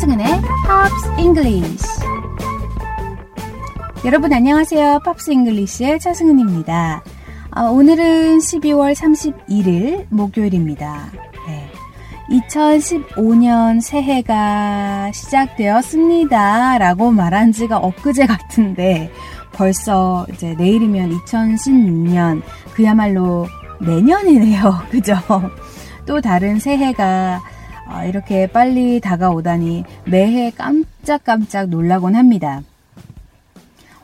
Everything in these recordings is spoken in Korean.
차승은의 Pops English. 여러분 안녕하세요. Pops English의 차승은입니다. 어, 오늘은 12월 31일 목요일입니다. 네. 2015년 새해가 시작되었습니다. 라고 말한 지가 엊그제 같은데 벌써 이제 내일이면 2016년 그야말로 내년이네요. 그죠? 또 다른 새해가 어, 이렇게 빨리 다가오다니 매해 깜짝깜짝 놀라곤 합니다.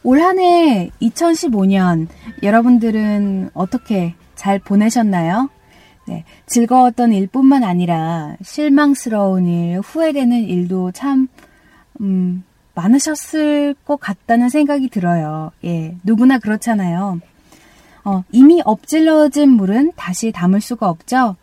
올 한 해 2015년 여러분들은 어떻게 잘 보내셨나요? 네, 즐거웠던 일뿐만 아니라 실망스러운 일, 후회되는 일도 참 음, 많으셨을 것 같다는 생각이 들어요. 예, 누구나 그렇잖아요. 어, 이미 엎질러진 물은 다시 담을 수가 없죠.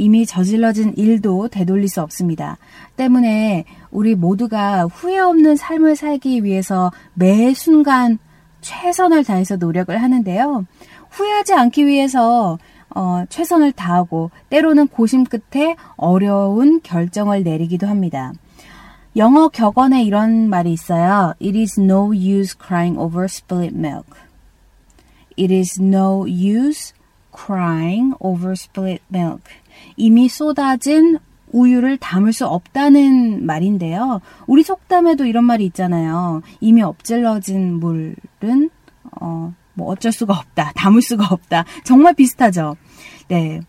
이미 저질러진 일도 되돌릴 수 없습니다. 때문에 우리 모두가 후회 없는 삶을 살기 위해서 매 순간 최선을 다해서 노력을 하는데요. 후회하지 않기 위해서 어, 최선을 다하고 때로는 고심 끝에 어려운 결정을 내리기도 합니다. 영어 격언에 이런 말이 있어요. It is no use crying over spilled milk. It is no use crying over spilled milk. 이미 쏟아진 우유를 담을 수 없다는 말인데요. 우리 속담에도 이런 말이 있잖아요. 이미 엎질러진 물은 어, 뭐 어쩔 수가 없다. 담을 수가 없다. 정말 비슷하죠. 네.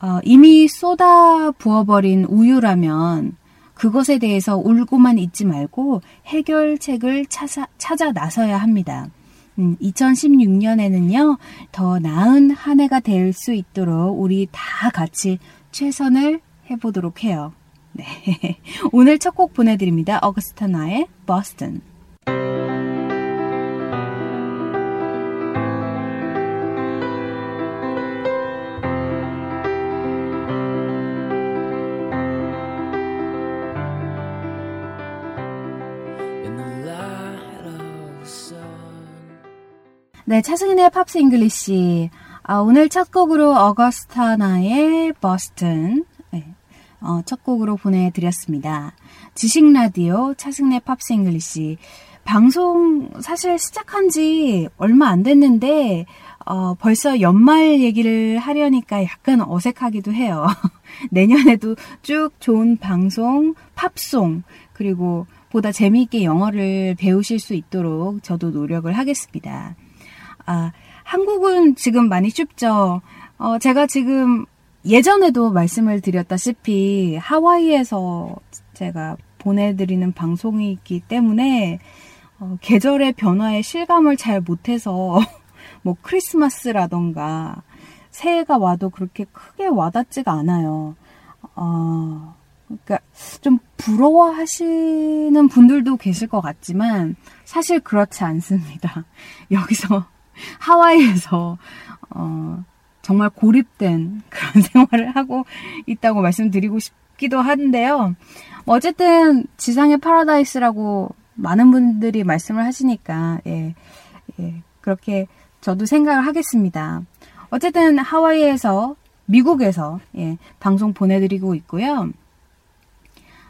어, 이미 쏟아 부어버린 우유라면 그것에 대해서 울고만 있지 말고 해결책을 찾아, 찾아 나서야 합니다. 음, 2016년에는요, 더 나은 한 해가 될 수 있도록 우리 다 같이 최선을 해보도록 해요. 네. 오늘 첫 곡 보내드립니다. 어거스타나의 버스턴. 네, 차승은의 Pops English. 아, 오늘 첫 곡으로 Augustana의 Boston. 네, 어, 첫 곡으로 보내드렸습니다. 지식 라디오 차승은의 Pops English. 방송 사실 시작한 지 얼마 안 됐는데, 어, 벌써 연말 얘기를 하려니까 약간 어색하기도 해요. 내년에도 쭉 좋은 방송, 팝송, 그리고 보다 재미있게 영어를 배우실 수 있도록 저도 노력을 하겠습니다. 아, 한국은 지금 많이 춥죠. 어, 제가 지금 예전에도 말씀을 드렸다시피 하와이에서 제가 보내드리는 방송이 있기 때문에 어, 계절의 변화에 실감을 잘 못해서 뭐 크리스마스라던가 새해가 와도 그렇게 크게 와닿지가 않아요. 어, 그러니까 좀 부러워하시는 분들도 계실 것 같지만 사실 그렇지 않습니다. 여기서 하와이에서 어, 정말 고립된 그런 생활을 하고 있다고 말씀드리고 싶기도 한데요. 어쨌든 지상의 파라다이스라고 많은 분들이 말씀을 하시니까 예, 예, 그렇게 저도 생각을 하겠습니다. 어쨌든 하와이에서 미국에서 예, 방송 보내드리고 있고요.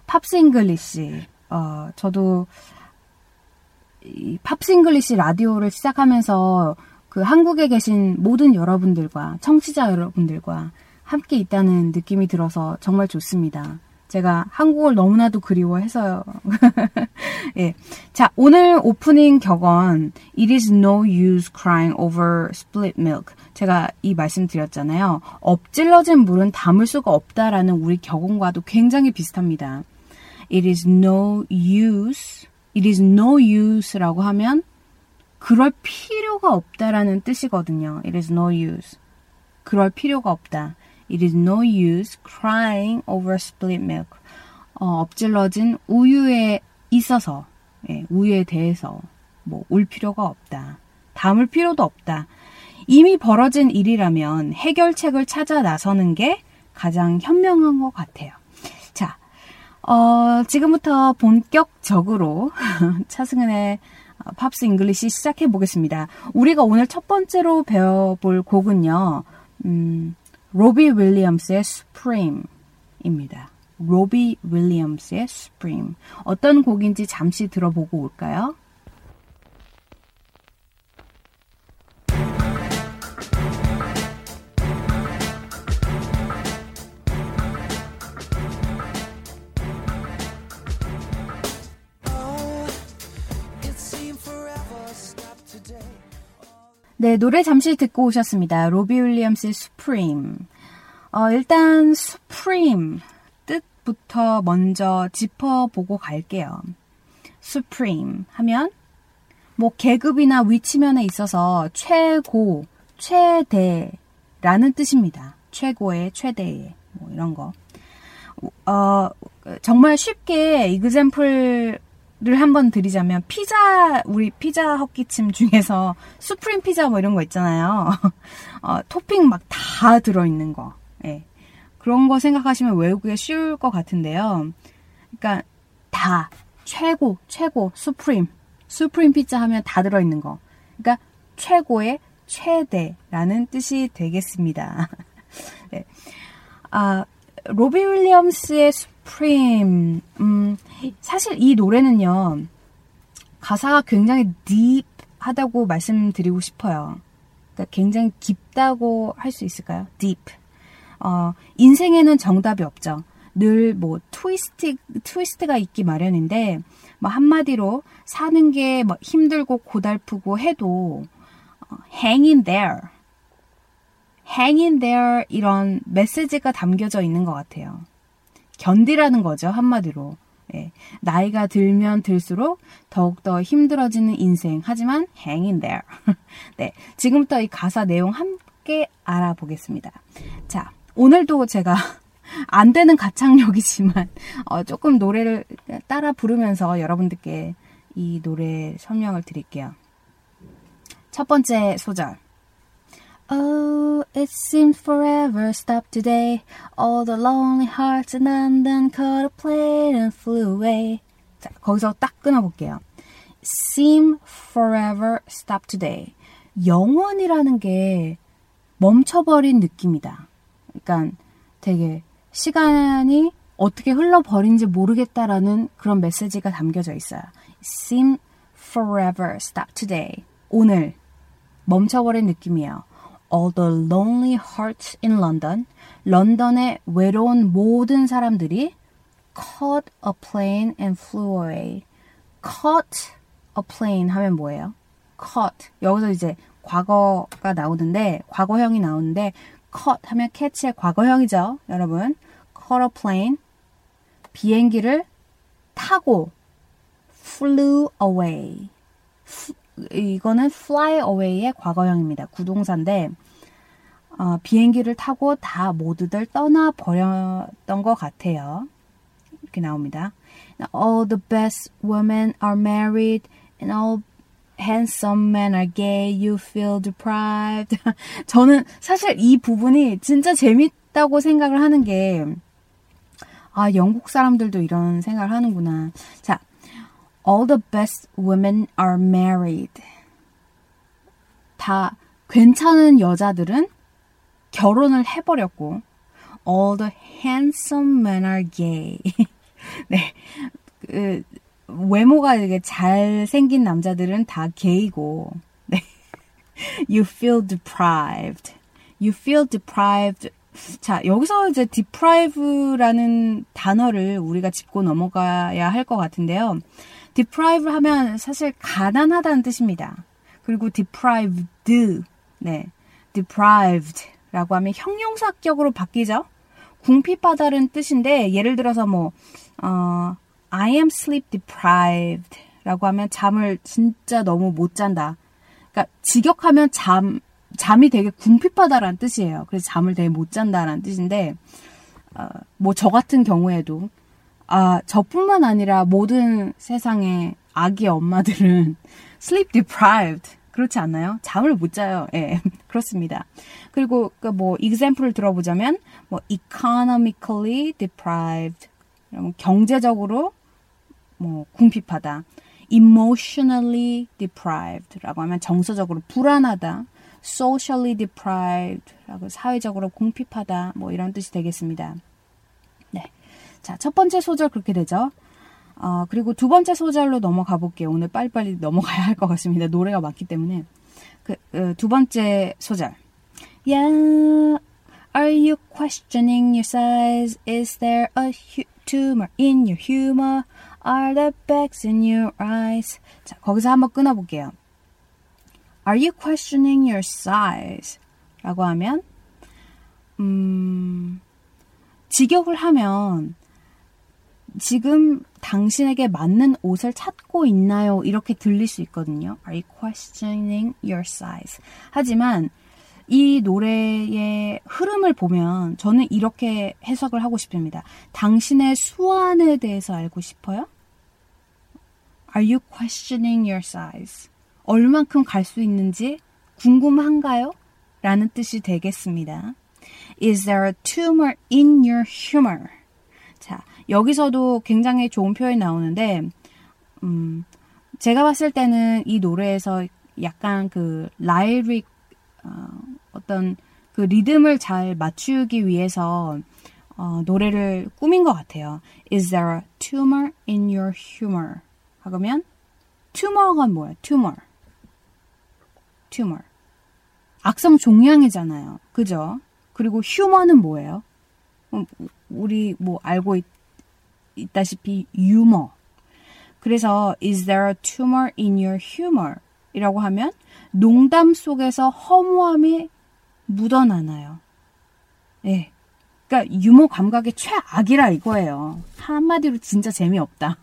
Pops English 어, 저도 이 Pops English 라디오를 시작하면서 그 한국에 계신 모든 여러분들과 청취자 여러분들과 함께 있다는 느낌이 들어서 정말 좋습니다. 제가 한국을 너무나도 그리워해서요. 예. 자, 오늘 오프닝 격언 It is no use crying over spilt milk. 제가 이 말씀 드렸잖아요. 엎질러진 물은 담을 수가 없다라는 우리 격언과도 굉장히 비슷합니다. It is no use it is no use라고 하면 그럴 필요가 없다라는 뜻이거든요. It is no use. 그럴 필요가 없다. It is no use crying over split milk. 어, 엎질러진 우유에 있어서, 예, 우유에 대해서 뭐 울 필요가 없다. 담을 필요도 없다. 이미 벌어진 일이라면 해결책을 찾아 나서는 게 가장 현명한 것 같아요. 어, 지금부터 본격적으로 차승은의 Pops English 시작해 보겠습니다. 우리가 오늘 첫 번째로 배워볼 곡은요, 음, 로비 윌리엄스의 Supreme입니다. 로비 윌리엄스의 Supreme. 어떤 곡인지 잠시 들어보고 올까요? 네, 노래 잠시 듣고 오셨습니다. 로비 윌리엄스의 Supreme. 어, 일단 Supreme 뜻부터 먼저 짚어보고 갈게요. Supreme 하면 뭐 계급이나 위치면에 있어서 최고, 최대라는 뜻입니다. 최고의, 최대의 뭐 이런 거. 어, 정말 쉽게 이그샘플 를 한번 드리자면 피자 우리 피자 헛기침 중에서 수프림 피자 뭐 이런 거 있잖아요. 어, 토핑 막 다 들어 있는 거. 예. 그런 거 생각하시면 외우기가 쉬울 것 같은데요. 그러니까 다 최고 최고 수프림 수프림 피자 하면 다 들어 있는 거. 그러니까 최고의 최대라는 뜻이 되겠습니다. 네. 아 로비 윌리엄스의 Supreme. 음, 사실 이 노래는요, 가사가 굉장히 deep하다고 말씀드리고 싶어요. 그러니까 굉장히 깊다고 할 수 있을까요? deep. 어, 인생에는 정답이 없죠. 늘 뭐 트위스트 트위스트가 있기 마련인데 뭐 한마디로 사는 게 뭐 힘들고 고달프고 해도 어, hang in there. hang in there 이런 메시지가 담겨져 있는 것 같아요. 견디라는 거죠, 한마디로. 예, 나이가 들면 들수록 더욱더 힘들어지는 인생. 하지만 hang in there. 네, 지금부터 이 가사 내용 함께 알아보겠습니다. 자, 오늘도 제가 안 되는 가창력이지만 어, 조금 노래를 따라 부르면서 여러분들께 이 노래 설명을 드릴게요. 첫 번째 소절. Oh, it seemed forever stopped today. All the lonely hearts in London caught a plane and flew away. 자, 거기서 딱 끊어볼게요. seem forever stopped today. 영원이라는 게 멈춰버린 느낌이다. 그러니까 되게 시간이 어떻게 흘러버린지 모르겠다라는 그런 메시지가 담겨져 있어요. seem forever stopped today. 오늘 멈춰버린 느낌이에요. All the lonely hearts in London. 런던의 외로운 모든 사람들이 caught a plane and flew away. caught a plane 하면 뭐예요? caught. 여기서 이제 과거가 나오는데, 과거형이 나오는데, caught 하면 catch의 과거형이죠, 여러분. caught a plane. 비행기를 타고 flew away. 이거는 fly away의 과거형입니다. 구동사인데 어, 비행기를 타고 다 모두들 떠나 버렸던 것 같아요. 이렇게 나옵니다. All the best women are married and all handsome men are gay. You feel deprived. 저는 사실 이 부분이 진짜 재밌다고 생각을 하는 게 아, 영국 사람들도 이런 생각을 하는구나. 자, All the best women are married. 다 괜찮은 여자들은 결혼을 해버렸고, all the handsome men are gay. 네. 그, 외모가 되게 잘생긴 남자들은 다 게이고, 네. You feel deprived. You feel deprived. 자, 여기서 이제 deprive라는 단어를 우리가 짚고 넘어가야 할 것 같은데요. Deprive 하면 사실 가난하다는 뜻입니다. 그리고 deprived, 네, deprived라고 하면 형용사격으로 바뀌죠. 궁핍하다는 뜻인데 예를 들어서 뭐 어, I am sleep deprived라고 하면 잠을 진짜 너무 못 잔다. 그러니까 직역하면 잠 잠이 되게 궁핍하다라는 뜻이에요. 그래서 잠을 되게 못 잔다라는 뜻인데 어, 뭐 저 같은 경우에도 아, 저뿐만 아니라 모든 세상의 아기 엄마들은 sleep deprived. 그렇지 않나요? 잠을 못 자요. 예, 네, 그렇습니다. 그리고 그 뭐 example을 들어보자면 뭐 economically deprived. 경제적으로 뭐 궁핍하다. emotionally deprived라고 하면 정서적으로 불안하다. socially deprived라고 사회적으로 궁핍하다. 뭐 이런 뜻이 되겠습니다. 자, 첫 번째 소절 그렇게 되죠. 어, 그리고 두 번째 소절로 넘어가 볼게요. 오늘 빨리빨리 넘어가야 할 것 같습니다. 노래가 많기 때문에. 그, 그, 두 번째 소절. Yeah, are you questioning your size? Is there a tumor in your humor? Are the bags in your eyes? 자, 거기서 한번 끊어볼게요. Are you questioning your size? 라고 하면, 음, 직역을 하면, 지금 당신에게 맞는 옷을 찾고 있나요? 이렇게 들릴 수 있거든요. Are you questioning your size? 하지만 이 노래의 흐름을 보면 저는 이렇게 해석을 하고 싶습니다. 당신의 수완에 대해서 알고 싶어요? Are you questioning your size? 얼만큼 갈 수 있는지 궁금한가요? 라는 뜻이 되겠습니다. Is there a tumor in your humor? 자, 여기서도 굉장히 좋은 표현이 나오는데, 음, 제가 봤을 때는 이 노래에서 약간 그 라이릭, 어, 어떤 그 리듬을 잘 맞추기 위해서 어, 노래를 꾸민 것 같아요. Is there a tumor in your humor? 하면 tumor가 뭐야? tumor. tumor. 악성 종양이잖아요. 그죠? 그리고 휴머는 뭐예요? 우리 뭐 알고 있, 있다시피 유머. 그래서 is there a tumor in your humor? 이라고 하면 농담 속에서 허무함이 묻어나나요. 예. 그러니까 유머 감각의 최악이라 이거예요. 한마디로 진짜 재미없다.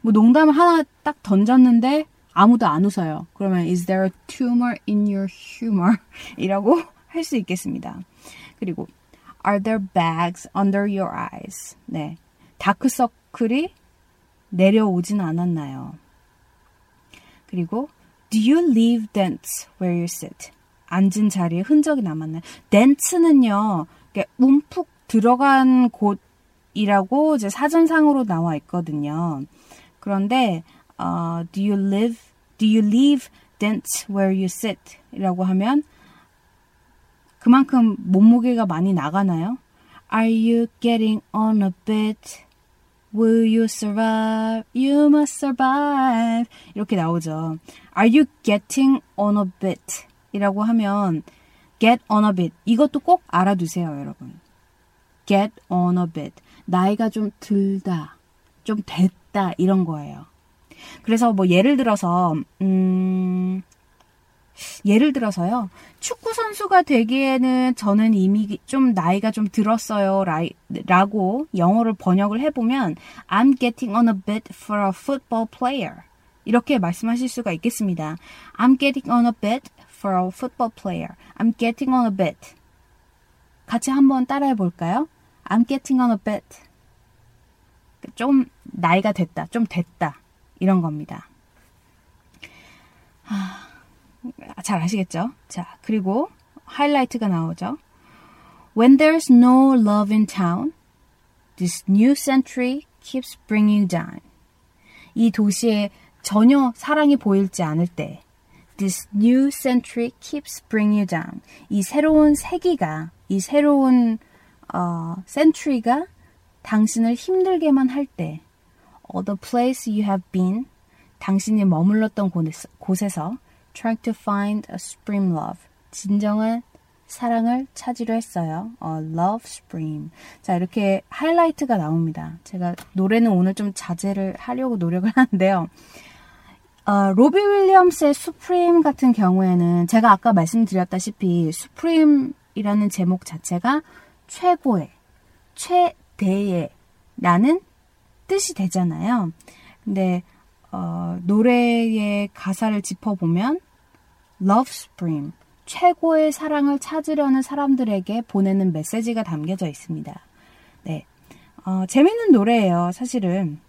뭐 농담을 하나 딱 던졌는데 아무도 안 웃어요. 그러면 is there a tumor in your humor? 이라고 할 수 있겠습니다. 그리고 are there bags under your eyes? 네. 다크서클이 내려오진 않았나요? 그리고 do you leave dents where you sit? 앉은 자리에 흔적이 남았나요? dents는요. 움푹 들어간 곳이라고 이제 사전상으로 나와 있거든요. 그런데 uh, do you live do you leave dents where you sit? 이라고 하면 그만큼 몸무게가 많이 나가나요? Are you getting on a bit? Will you survive? You must survive. 이렇게 나오죠. Are you getting on a bit? 이라고 하면 get on a bit. 이것도 꼭 알아두세요, 여러분. get on a bit. 나이가 좀 들다, 좀 됐다, 이런 거예요. 그래서 뭐 예를 들어서, 음, 예를 들어서요. 축구 선수가 되기에는 저는 이미 좀 나이가 좀 들었어요. 라고 영어를 번역을 해보면 I'm getting on a bit for a football player. 이렇게 말씀하실 수가 있겠습니다. I'm getting on a bit for a football player. I'm getting on a bit. 같이 한번 따라해 볼까요? I'm getting on a bit. 좀 나이가 됐다. 좀 됐다. 이런 겁니다. 하... 잘 아시겠죠? 자, 그리고 하이라이트가 나오죠. When there's no love in town, this new century keeps bringing down. 이 도시에 전혀 사랑이 보이지 않을 때, this new century keeps bringing down. 이 새로운 세기가, 이 새로운 어, century가 당신을 힘들게만 할 때, or the place you have been, 당신이 머물렀던 곳에서 trying to find a supreme love. 진정한 사랑을 찾으려 했어요. 어, love supreme. 자, 이렇게 하이라이트가 나옵니다. 제가 노래는 오늘 좀 자제를 하려고 노력을 하는데요. 어, 로비 윌리엄스의 Supreme 같은 경우에는 제가 아까 말씀드렸다시피 Supreme이라는 제목 자체가 최고의, 최대의 라는 뜻이 되잖아요. 근데 어, 노래의 가사를 짚어보면 Love Supreme, 최고의 사랑을 찾으려는 사람들에게 보내는 메시지가 담겨져 있습니다. 네, 어, 재밌는 노래예요. 사실은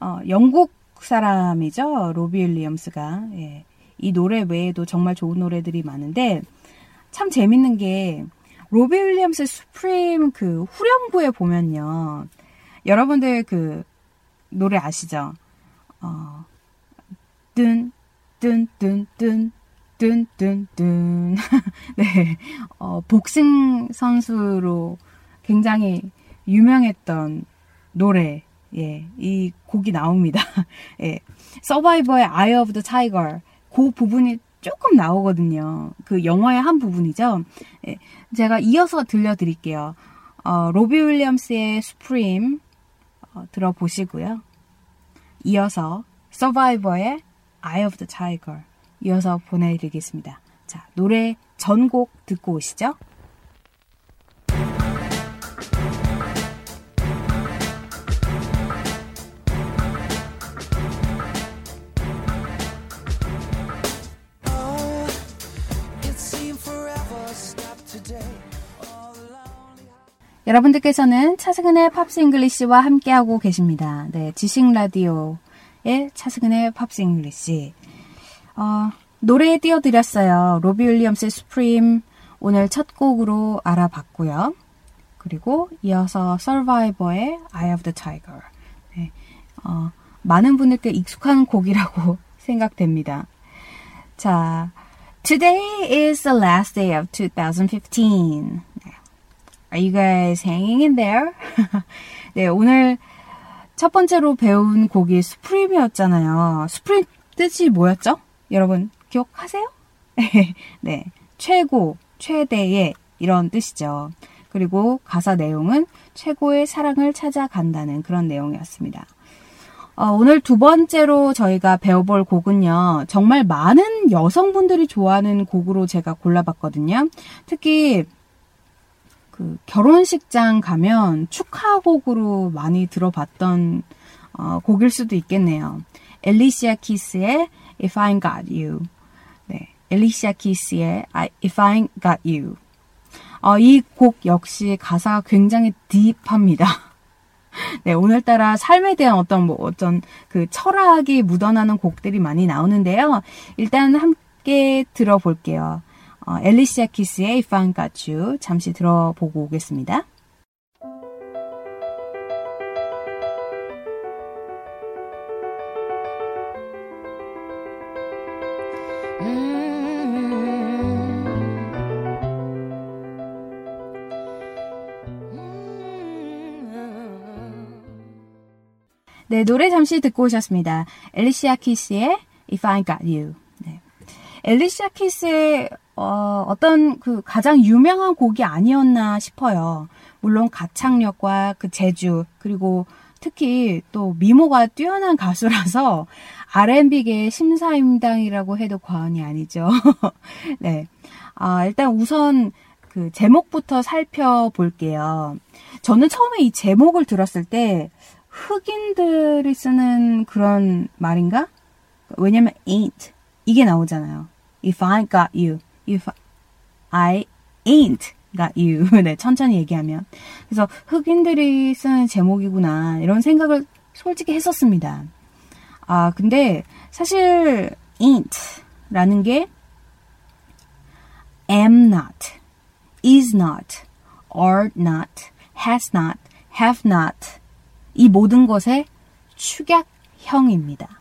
어, 영국 사람이죠. 로비 윌리엄스가 예, 이 노래 외에도 정말 좋은 노래들이 많은데 참 재밌는 게 로비 윌리엄스 수프림 그 후렴구에 보면요. 여러분들 그 노래 아시죠? 어, 뜬, 뜬, 뜬, 뜬, 뜬, 뜬, 뜬. 네, 어, 복싱 선수로 굉장히 유명했던 노래, 예, 이 곡이 나옵니다. 예, 서바이버의 Eye of the Tiger. 그 부분이 조금 나오거든요. 그 영화의 한 부분이죠. 예, 제가 이어서 들려드릴게요. 어, 로비 윌리엄스의 Supreme 어, 들어보시고요. 이어서 서바이버의 Eye of the Tiger 이어서 보내드리겠습니다. 자, 노래 전곡 듣고 오시죠. 여러분들께서는 차승은의 Pops English와 함께하고 계십니다. 네, 지식 라디오의 차승은의 Pops English. 어, 노래 띄워드렸어요. 로비 윌리엄스의 Supreme 오늘 첫 곡으로 알아봤고요. 그리고 이어서 서바이버의 Eye of the Tiger. 네, 어, 많은 분들께 익숙한 곡이라고 생각됩니다. 자, Today is the last day of 2015. Are you guys hanging in there? 네, 오늘 첫 번째로 배운 곡이 스프림이었잖아요. 스프림 뜻이 뭐였죠? 여러분 기억하세요? 네, 최고, 최대의 이런 뜻이죠. 그리고 가사 내용은 최고의 사랑을 찾아간다는 그런 내용이었습니다. 어, 오늘 두 번째로 저희가 배워볼 곡은요, 정말 많은 여성분들이 좋아하는 곡으로 제가 골라봤거든요. 특히 그 결혼식장 가면 축하곡으로 많이 들어봤던 어, 곡일 수도 있겠네요. 엘리시아 키스의 If I Got You. 네, 엘리시아 키스의 If I Got You. 어, 이 곡 역시 가사가 굉장히 딥합니다. 네, 오늘따라 삶에 대한 어떤 뭐 어떤 그 철학이 묻어나는 곡들이 많이 나오는데요. 일단 함께 들어볼게요. 어, 엘리시아 키스의 If I Got You 잠시 들어보고 오겠습니다. 네, 노래 잠시 듣고 오셨습니다. 엘리시아 키스의 If I Got You. 네. 엘리시아 키스의 어, 어떤 그 가장 유명한 곡이 아니었나 싶어요. 물론 가창력과 그 재주 그리고 특히 또 미모가 뛰어난 가수라서 R&B계 심사임당이라고 해도 과언이 아니죠. 네. 아, 일단 우선 그 제목부터 살펴볼게요. 저는 처음에 이 제목을 들었을 때 흑인들이 쓰는 그런 말인가? 왜냐면 ain't 이게 나오잖아요. If I got you. If I ain't got you. 네, 천천히 얘기하면. 그래서 흑인들이 쓰는 제목이구나. 이런 생각을 솔직히 했었습니다. 아, 근데 사실 ain't 라는 게 am not, is not, are not, has not, have not 이 모든 것의 축약형입니다.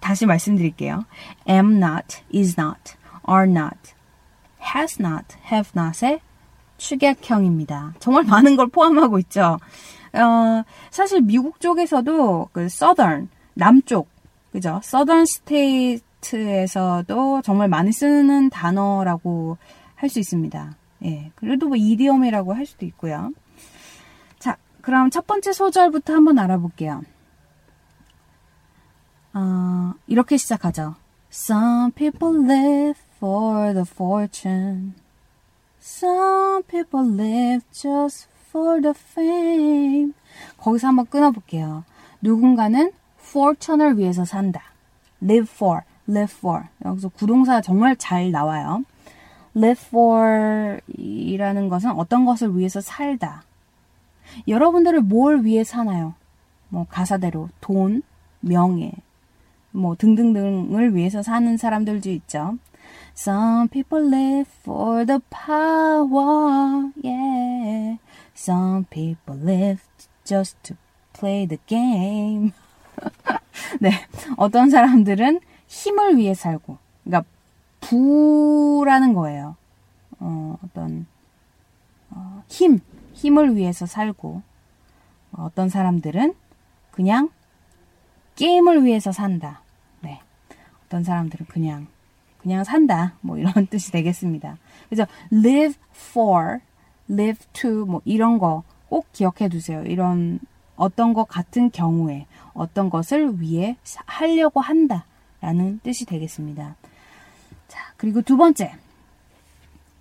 다시 말씀드릴게요. am not, is not, are not, has not, have not의 축약형입니다. 정말 많은 걸 포함하고 있죠. 어, 사실 미국 쪽에서도 그 southern, 남쪽, 그죠? southern state에서도 정말 많이 쓰는 단어라고 할 수 있습니다. 예. 그래도 뭐 이디엄이라고 할 수도 있고요. 자, 그럼 첫 번째 소절부터 한번 알아볼게요. 어, 이렇게 시작하죠. Some people live for the fortune. Some people live just for the fame. 거기서 한번 끊어볼게요. 누군가는 fortune을 위해서 산다. live for, live for. 여기서 구동사 정말 잘 나와요. live for 이라는 것은 어떤 것을 위해서 살다. 여러분들을 뭘 위해 사나요? 뭐 가사대로 돈, 명예, 뭐 등등등을 위해서 사는 사람들도 있죠. Some people live for the power, yeah. Some people live just to play the game. 네, 어떤 사람들은 힘을 위해 살고, 그러니까 부라는 거예요. 어, 어떤 어, 힘, 힘을 위해서 살고 어 떤 사람들은 그냥 게임을 위해서 산다. 네. 어떤 사람들은 그냥 그냥 산다. 뭐 이런 뜻이 되겠습니다. 그래서 live for, live to 뭐 이런 거 꼭 기억해 두세요. 이런 어떤 것 같은 경우에 어떤 것을 위해 하려고 한다. 라는 뜻이 되겠습니다. 자, 그리고 두 번째.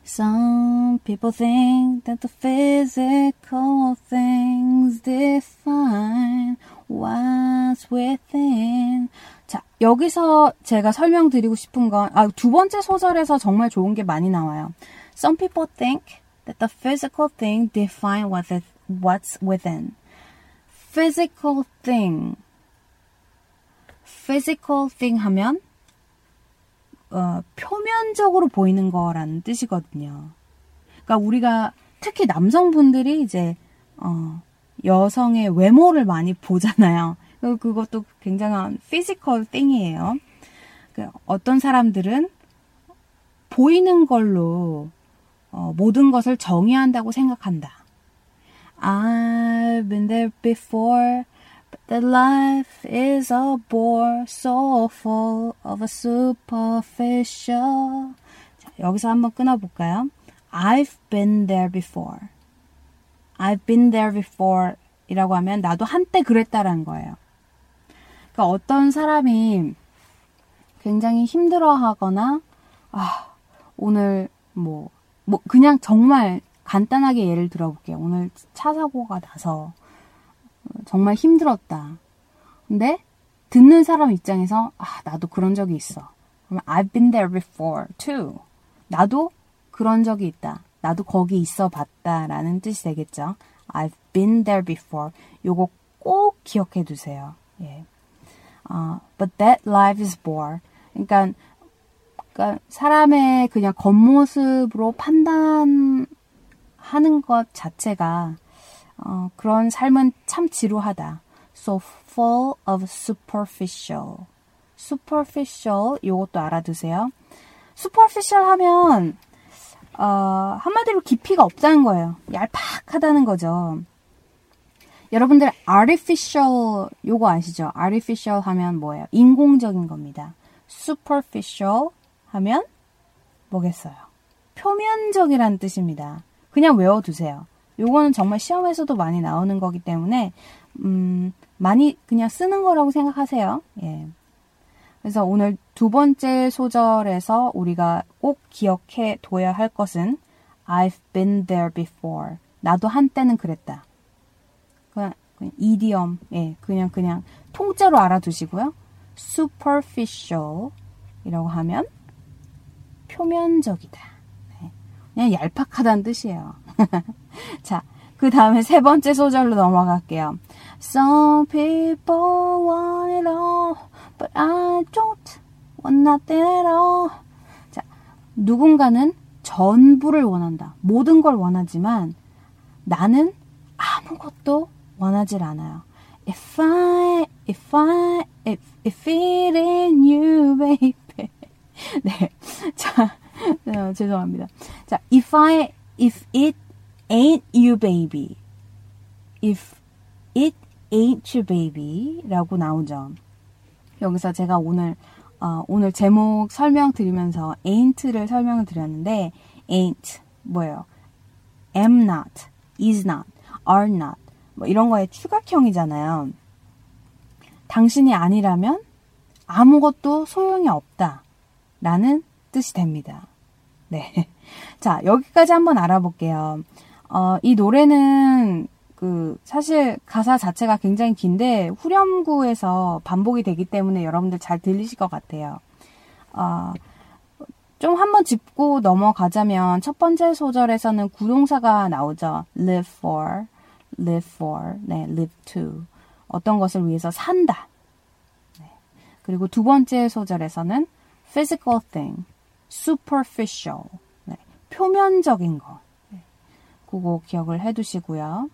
Some people think that the physical things define what's within. 자, 여기서 제가 설명드리고 싶은 건, 아, 두 번째 소절에서 정말 좋은 게 많이 나와요. Some people think that the physical thing define what's within. Physical thing. Physical thing 하면 어, 표면적으로 보이는 거라는 뜻이거든요. 그러니까 우리가 특히 남성분들이 이제 어, 여성의 외모를 많이 보잖아요. 그것도 굉장한 thing이에요. 그 어떤 사람들은 보이는 걸로 어, 모든 것을 정의한다고 생각한다. I've been there before. that life is a bore so full of a superficial. 자, 여기서 한번 끊어볼까요? I've been there before. I've been there before 이라고 하면 나도 한때 그랬다라는 거예요. 그러니까 어떤 사람이 굉장히 힘들어 하거나, 아, 오늘 뭐, 뭐, 그냥 정말 간단하게 예를 들어 볼게요. 오늘 차 사고가 나서 정말 힘들었다. 근데 듣는 사람 입장에서 아, 나도 그런 적이 있어. I've been there before too. 나도 그런 적이 있다. 나도 거기 있어 봤다라는 뜻이 되겠죠. I've been there before. 요거 꼭 기억해 두세요. 예. 어, but that life is bore. 그러니까, 그러니까 사람의 그냥 겉모습으로 판단하는 것 자체가 어, 그런 삶은 참 지루하다. So full of superficial. superficial 요것도 알아두세요. superficial 하면 어, 한마디로 깊이가 없다는 거예요. 얄팍하다는 거죠. 여러분들 artificial 요거 아시죠? artificial 하면 뭐예요? 인공적인 겁니다. superficial 하면 뭐겠어요? 표면적이란 뜻입니다. 그냥 외워두세요. 요거는 정말 시험에서도 많이 나오는 거기 때문에 음, 많이 그냥 쓰는 거라고 생각하세요. 예. 그래서 오늘 두 번째 소절에서 우리가 꼭 기억해 둬야 할 것은 I've been there before. 나도 한때는 그랬다. 그냥, 그냥 이디엄, 예, 그냥 그냥 통째로 알아두시고요. superficial 이라고 하면 표면적이다. 네. 그냥 얄팍하다는 뜻이에요. 자, 그 다음에 세 번째 소절로 넘어갈게요. Some people want it all, but I don't want nothing at all. 자, 누군가는 전부를 원한다. 모든 걸 원하지만 나는 아무것도 원하질 않아요. If I, if I, if, if it ain't you, baby. 네. 자, 어, 죄송합니다. 자, if I, if it ain't you baby. If it ain't you baby 라고 나오죠. 여기서 제가 오늘 어, 오늘 제목 설명 드리면서 ain't를 설명을 드렸는데 ain't 뭐예요? am not, is not, are not 뭐 이런 거에 추각형이잖아요. 당신이 아니라면 아무것도 소용이 없다 라는 뜻이 됩니다. 네. 자, 여기까지 한번 알아볼게요. 어, 이 노래는 그 사실 가사 자체가 굉장히 긴데 후렴구에서 반복이 되기 때문에 여러분들 잘 들리실 것 같아요. 어, 좀 한번 짚고 넘어가자면 첫 번째 소절에서는 구동사가 나오죠. live for, live for, 네, live to. 어떤 것을 위해서 산다. 네. 그리고 두 번째 소절에서는 physical thing, superficial, 네, 표면적인 것. 그거 기억을 해두시고요.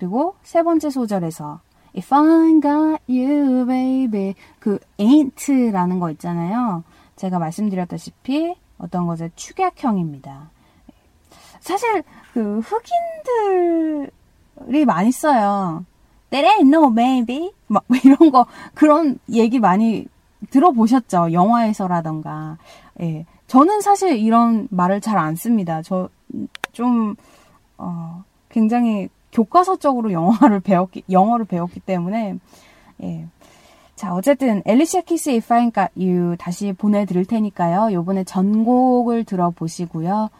그리고 세 번째 소절에서 If I got you, baby 그 ain't라는 거 있잖아요. 제가 말씀드렸다시피 어떤 것의 축약형입니다. 사실 그 흑인들이 많이 써요. That ain't no baby. 막 이런 거 그런 얘기 많이 들어보셨죠? 영화에서라던가. 예. 저는 사실 이런 말을 잘 안 씁니다. 저 좀 어, 굉장히 교과서적으로 영어를 배웠기 영어를 배웠기 때문에 예. 자, 어쨌든 엘리시아 키스 If I Got You 다시 보내드릴 테니까요. 요번에 전곡을 들어보시고요.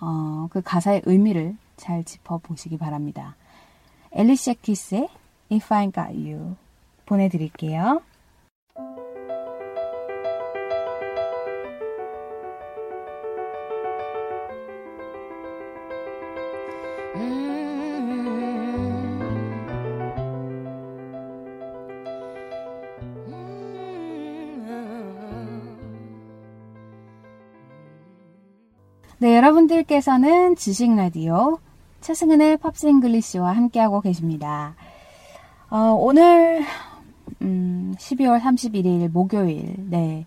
어, 그 가사의 의미를 잘 짚어보시기 바랍니다. 엘리시아 키스의 If I Got You 보내드릴게요. 여러분들께서는 지식 라디오 차승은의 Pops English와 함께하고 계십니다. 어, 오늘 음, 12월 31일 목요일, 네,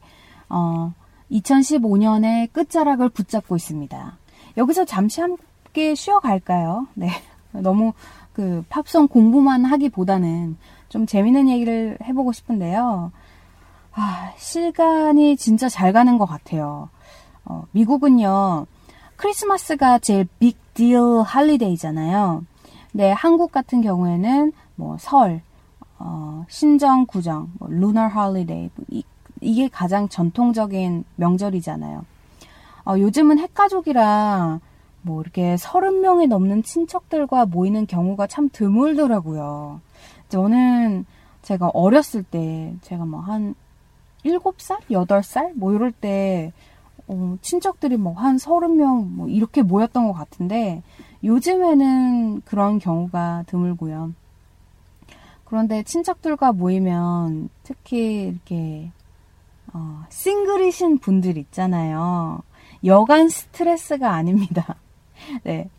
어, 2015년의 끝자락을 붙잡고 있습니다. 여기서 잠시 함께 쉬어갈까요? 네, 너무 그 팝송 공부만 하기보다는 좀 재밌는 얘기를 해보고 싶은데요. 아, 시간이 진짜 잘 가는 것 같아요. 어, 미국은요, 크리스마스가 제일 big deal holiday잖아요. 네, 한국 같은 경우에는 뭐 설, 어, 신정, 구정, 뭐 lunar holiday 이, 이게 가장 전통적인 명절이잖아요. 어, 요즘은 핵가족이라 뭐 이렇게 서른 명이 넘는 친척들과 모이는 경우가 참 드물더라고요. 저는 제가 어렸을 때 제가 뭐 한 일곱 살 여덟 살 뭐 이럴 때 어, 친척들이 뭐 한 서른 명 뭐 이렇게 모였던 것 같은데 요즘에는 그런 경우가 드물고요. 그런데 친척들과 모이면 특히 이렇게 어, 싱글이신 분들 있잖아요. 여간 스트레스가 아닙니다. 네.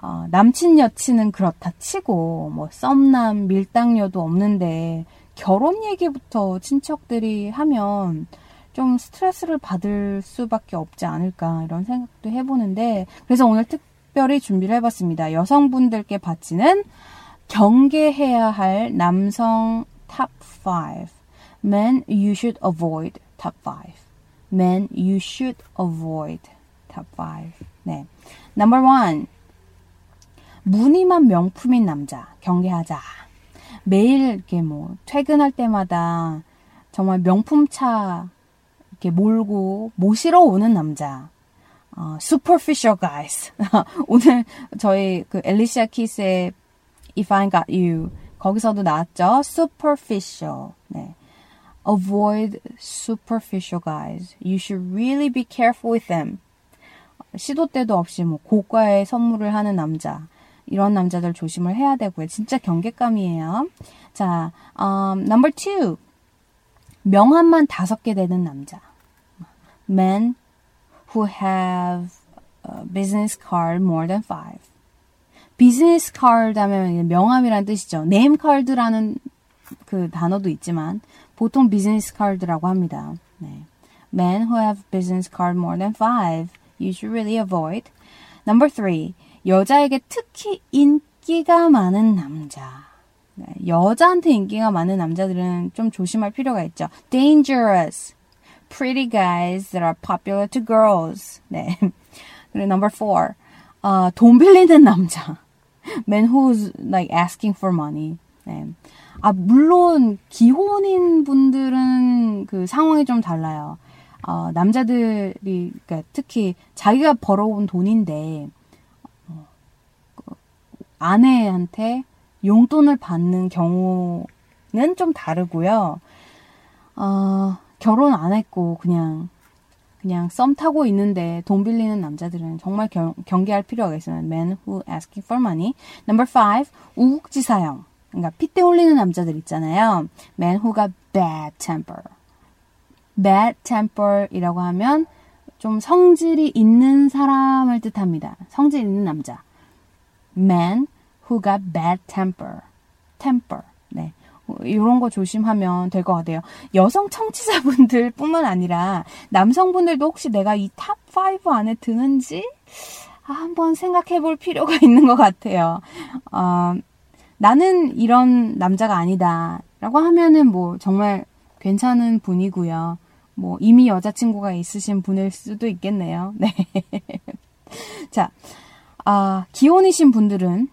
어, 남친 여친은 그렇다 치고 뭐 썸남 밀당녀도 없는데 결혼 얘기부터 친척들이 하면 좀 스트레스를 받을 수밖에 없지 않을까 이런 생각도 해보는데 그래서 오늘 특별히 준비를 해봤습니다. 여성분들께 바치는 경계해야 할 남성 top 5 Men you should avoid top 5 Men you should avoid top 5 네. Number 1 무늬만 명품인 남자 경계하자. 매일 이렇게 뭐 퇴근할 때마다 정말 명품차 이렇게 몰고 모시러 오는 남자. 어, superficial guys. 오늘 저희 그 엘리시아 키스의 If I Got You 거기서도 나왔죠. superficial. 네. Avoid superficial guys. You should really be careful with them. 시도 때도 없이 뭐 고가의 선물을 하는 남자. 이런 남자들 조심을 해야 되고요. 진짜 경계감이에요. 자, um, number two. 명함만 다섯 개 되는 남자. Men who have a business card more than five. business card 하면 명함이란 뜻이죠. name card라는 그 단어도 있지만 보통 business card라고 합니다. 네. Men who have business card more than five, you should really avoid. Number three, 여자에게 특히 인기가 많은 남자. 네, 여자한테 인기가 많은 남자들은 좀 조심할 필요가 있죠. Dangerous. Pretty guys that are popular to girls. 네. 그리고 number four, 어, 돈 빌리는 남자. Man who's like asking for money. 네. 아, 물론 기혼인 분들은 그 상황이 좀 달라요. 어, 남자들이 그러니까 특히 자기가 벌어온 돈인데 어, 그 아내한테 용돈을 받는 경우는 좀 다르고요. 어, 결혼 안 했고 그냥 그냥 썸 타고 있는데 돈 빌리는 남자들은 정말 경, 경계할 필요가 있어요. Men who asking for money. Number five, 우국지사형. 그러니까 핏대 올리는 남자들 있잖아요. Men who got bad temper. bad temper이라고 하면 좀 성질이 있는 사람을 뜻합니다. 성질 있는 남자. Man who got bad temper. temper. 네. 이런 거 조심하면 될 것 같아요. 여성 청취자분들 뿐만 아니라 남성분들도 혹시 내가 이 top 5 안에 드는지 한번 생각해 볼 필요가 있는 것 같아요. 어, 나는 이런 남자가 아니다. 라고 하면은 뭐 정말 괜찮은 분이고요. 뭐 이미 여자친구가 있으신 분일 수도 있겠네요. 네. 자, 아, 기혼이신 분들은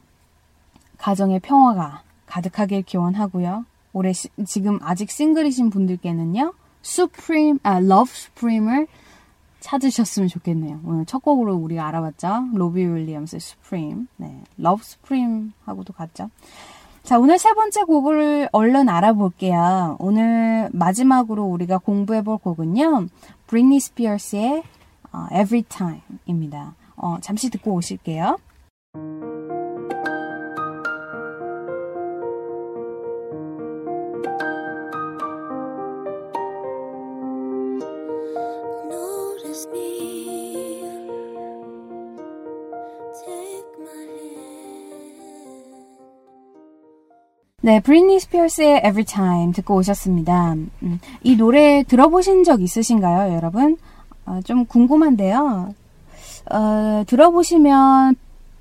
가정의 평화가 가득하길 기원하고요. 올해 시, 지금 아직 싱글이신 분들께는요. Supreme, 아, love supreme을 찾으셨으면 좋겠네요. 오늘 첫 곡으로 우리가 알아봤죠. 로비 윌리엄스의 Supreme. 네. Love supreme하고도 같죠. 자, 오늘 세 번째 곡을 얼른 알아볼게요. 오늘 마지막으로 우리가 공부해 볼 곡은요. 브리트니 스피어스의 어, Everytime입니다. 어, 잠시 듣고 오실게요. 네, 브리니 스피어스의 Every Time 듣고 오셨습니다. 음, 이 노래 들어보신 적 있으신가요, 여러분? 어, 좀 궁금한데요. 어, 들어보시면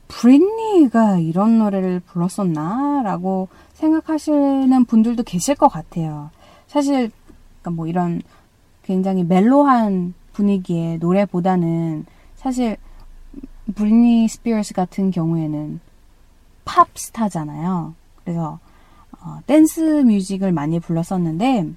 브리니가 이런 노래를 불렀었나? 라고 생각하시는 분들도 계실 것 같아요. 사실, 그러니까 뭐 이런 굉장히 mellow한 분위기의 노래보다는 사실 브리니 스피어스 같은 경우에는 팝 스타잖아요. 그래서 어, 댄스 뮤직을 많이 불렀었는데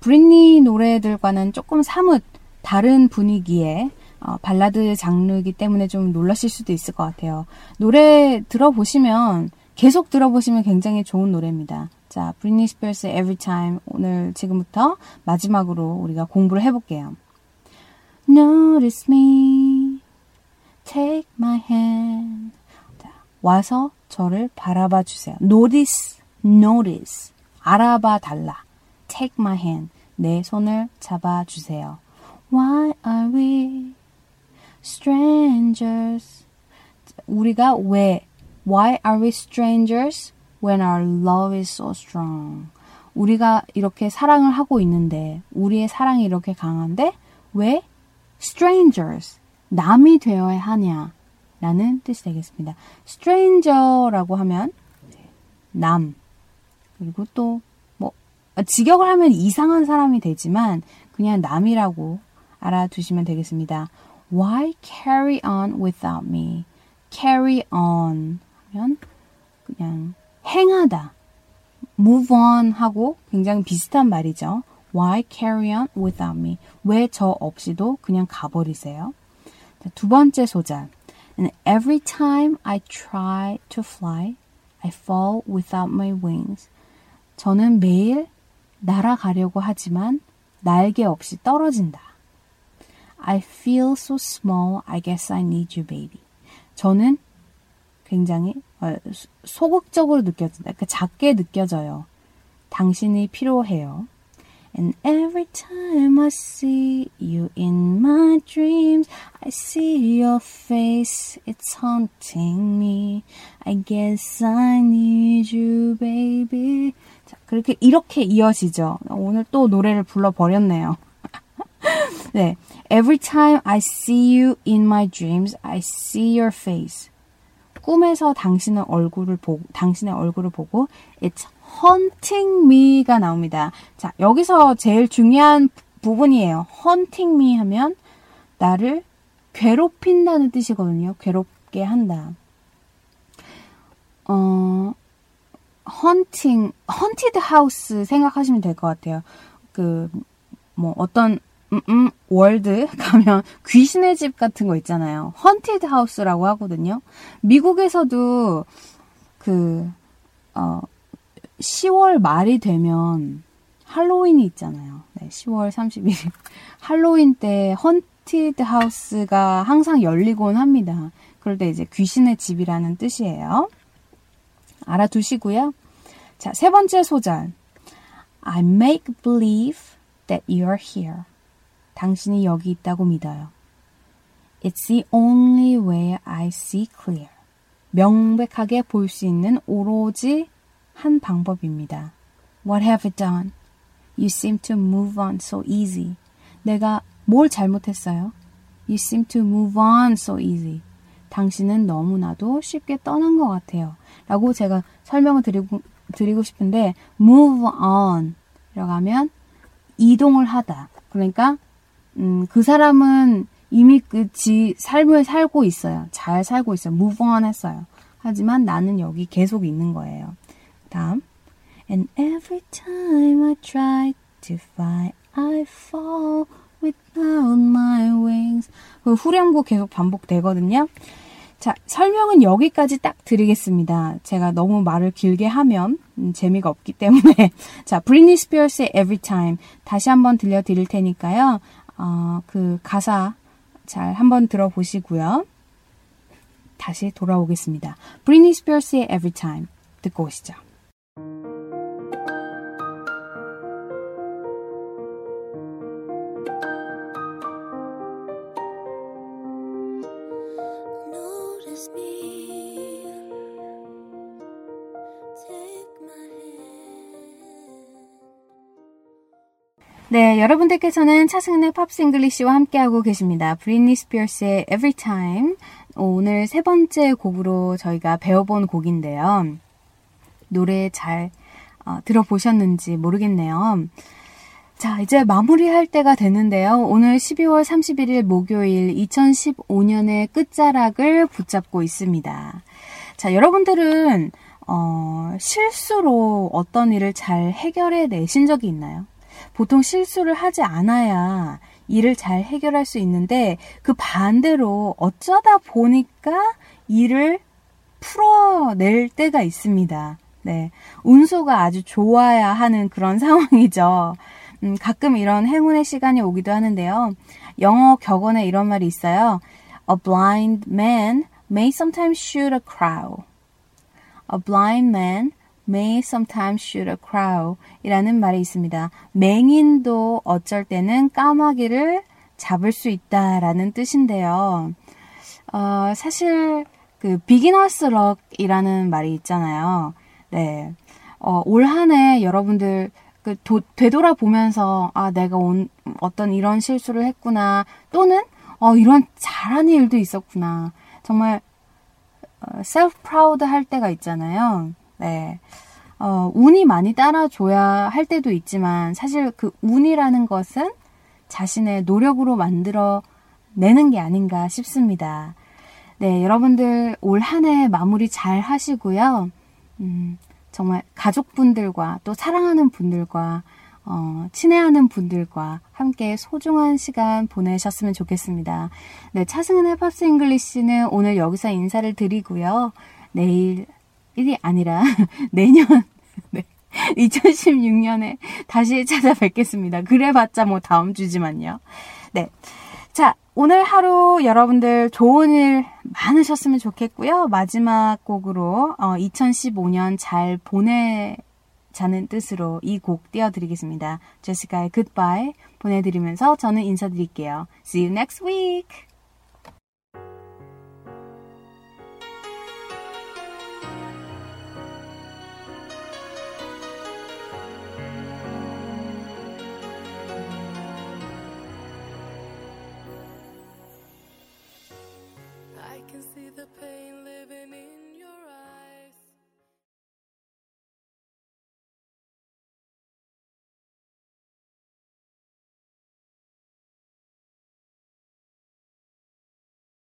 브리니 노래들과는 조금 사뭇 다른 분위기의 어, 발라드 장르이기 때문에 좀 놀라실 수도 있을 것 같아요. 노래 들어보시면 계속 들어보시면 굉장히 좋은 노래입니다. 자, 브리니 스피어스의 Every Time 오늘 지금부터 마지막으로 우리가 공부를 해볼게요. Notice me, take my hand. 자, 와서 저를 바라봐 주세요. Notice, notice. 알아봐 달라. Take my hand. 내 손을 잡아 주세요. Why are we strangers? 우리가 왜 Why are we strangers when our love is so strong? 우리가 이렇게 사랑을 하고 있는데 우리의 사랑이 이렇게 강한데 왜 strangers 남이 되어야 하냐? 라는 뜻이 되겠습니다. stranger라고 하면 남 그리고 또 뭐 직역을 하면 이상한 사람이 되지만 그냥 남이라고 알아두시면 되겠습니다. Why carry on without me? carry on 하면 그냥 행하다. move on 하고 굉장히 비슷한 말이죠. Why carry on without me? 왜 저 없이도 그냥 가버리세요? 두 번째 소절. And every time I try to fly, I fall without my wings. 저는 매일 날아가려고 하지만 날개 없이 떨어진다. I feel so small. I guess I need you, baby. 저는 굉장히 소극적으로 느껴진다. 그러니까 작게 느껴져요. 당신이 필요해요. And every time I see you in my dreams, I see your face, it's haunting me. I guess I need you, baby. 자, 그렇게, 이렇게 이어지죠. 오늘 또 노래를 불러버렸네요. 네. Every time I see you in my dreams, I see your face. 꿈에서 당신의 얼굴을 보고, 당신의 얼굴을 보고, it's haunting me가 나옵니다. 자, 여기서 제일 중요한 부분이에요. haunting me 하면 나를 괴롭힌다는 뜻이거든요. 괴롭게 한다. 어, haunting, haunted house 생각하시면 될 것 같아요. 그, 뭐, 어떤, 음, 음, 월드 가면 귀신의 집 같은 거 있잖아요. haunted house라고 하거든요. 미국에서도 그, 어, 10월 말이 되면 할로윈이 있잖아요. 네, 10월 31일. 할로윈 때 헌티드 하우스가 항상 열리곤 합니다. 그럴 때 이제 귀신의 집이라는 뜻이에요. 알아두시고요. 자, 세 번째 소절. I make believe that you're here. 당신이 여기 있다고 믿어요. It's the only way I see clear. 명백하게 볼 수 있는 오로지 한 방법입니다. What have I done? You seem to move on so easy. 내가 뭘 잘못했어요? You seem to move on so easy. 당신은 너무나도 쉽게 떠난 것 같아요. 라고 제가 설명을 드리고, 드리고 싶은데, move on. 이라고 하면, 이동을 하다. 그러니까, 음, 그 사람은 이미 그 지, 삶을 살고 있어요. 잘 살고 있어요. move on 했어요. 하지만 나는 여기 계속 있는 거예요. 다음. And every time I try to fly, I fall without my wings. 그 후렴구 계속 반복되거든요. 자, 설명은 여기까지 딱 드리겠습니다. 제가 너무 말을 길게 하면 음, 재미가 없기 때문에. 자, 브리니 스피어스의 Every Time 다시 한번 들려드릴 테니까요. 어, 그 가사 잘 한번 들어보시고요. 다시 돌아오겠습니다. 브리니 스피어스의 Every Time 듣고 오시죠. 네, 여러분들께서는 차승은의 팝스 잉글리시와 함께하고 계십니다. 브리니 스피어스의 Every Time. 오늘 세 번째 곡으로 저희가 배워본 곡인데요. 노래 잘 어, 들어보셨는지 모르겠네요. 자, 이제 마무리할 때가 됐는데요. 오늘 12월 31일 목요일 2015년의 끝자락을 붙잡고 있습니다. 자, 여러분들은 어, 실수로 어떤 일을 잘 해결해 내신 적이 있나요? 보통 실수를 하지 않아야 일을 잘 해결할 수 있는데 그 반대로 어쩌다 보니까 일을 풀어낼 때가 있습니다. 네. 운수가 아주 좋아야 하는 그런 상황이죠. 음, 가끔 이런 행운의 시간이 오기도 하는데요. 영어 격언에 이런 말이 있어요. A blind man may sometimes shoot a crow. A blind man may sometimes shoot a crow 이라는 말이 있습니다. 맹인도 어쩔 때는 까마귀를 잡을 수 있다라는 뜻인데요. 어, 사실 그 비기너스 럭이라는 말이 있잖아요. 네. 어, 올 한 해 여러분들 그 도, 되돌아보면서 아 내가 온, 어떤 이런 실수를 했구나 또는 어, 이런 잘하는 일도 있었구나. 정말 어, self proud 할 때가 있잖아요. 네. 어, 운이 많이 따라줘야 할 때도 있지만 사실 그 운이라는 것은 자신의 노력으로 만들어 내는 게 아닌가 싶습니다. 네, 여러분들 올 한 해 마무리 잘 하시고요. 음, 정말 가족분들과 또 사랑하는 분들과 어, 친애하는 분들과 함께 소중한 시간 보내셨으면 좋겠습니다. 네, 차승은의 팝스 잉글리시는 오늘 여기서 인사를 드리고요. 내일 일이 아니라 내년 네. 2016년에 다시 찾아뵙겠습니다. 그래봤자 뭐 다음 주지만요. 네. 자, 오늘 하루 여러분들 좋은 일 많으셨으면 좋겠고요. 마지막 곡으로 어, 2015년 잘 보내자는 뜻으로 이 곡 띄워드리겠습니다. 제시카의 Goodbye 보내드리면서 저는 인사드릴게요. See you next week! The pain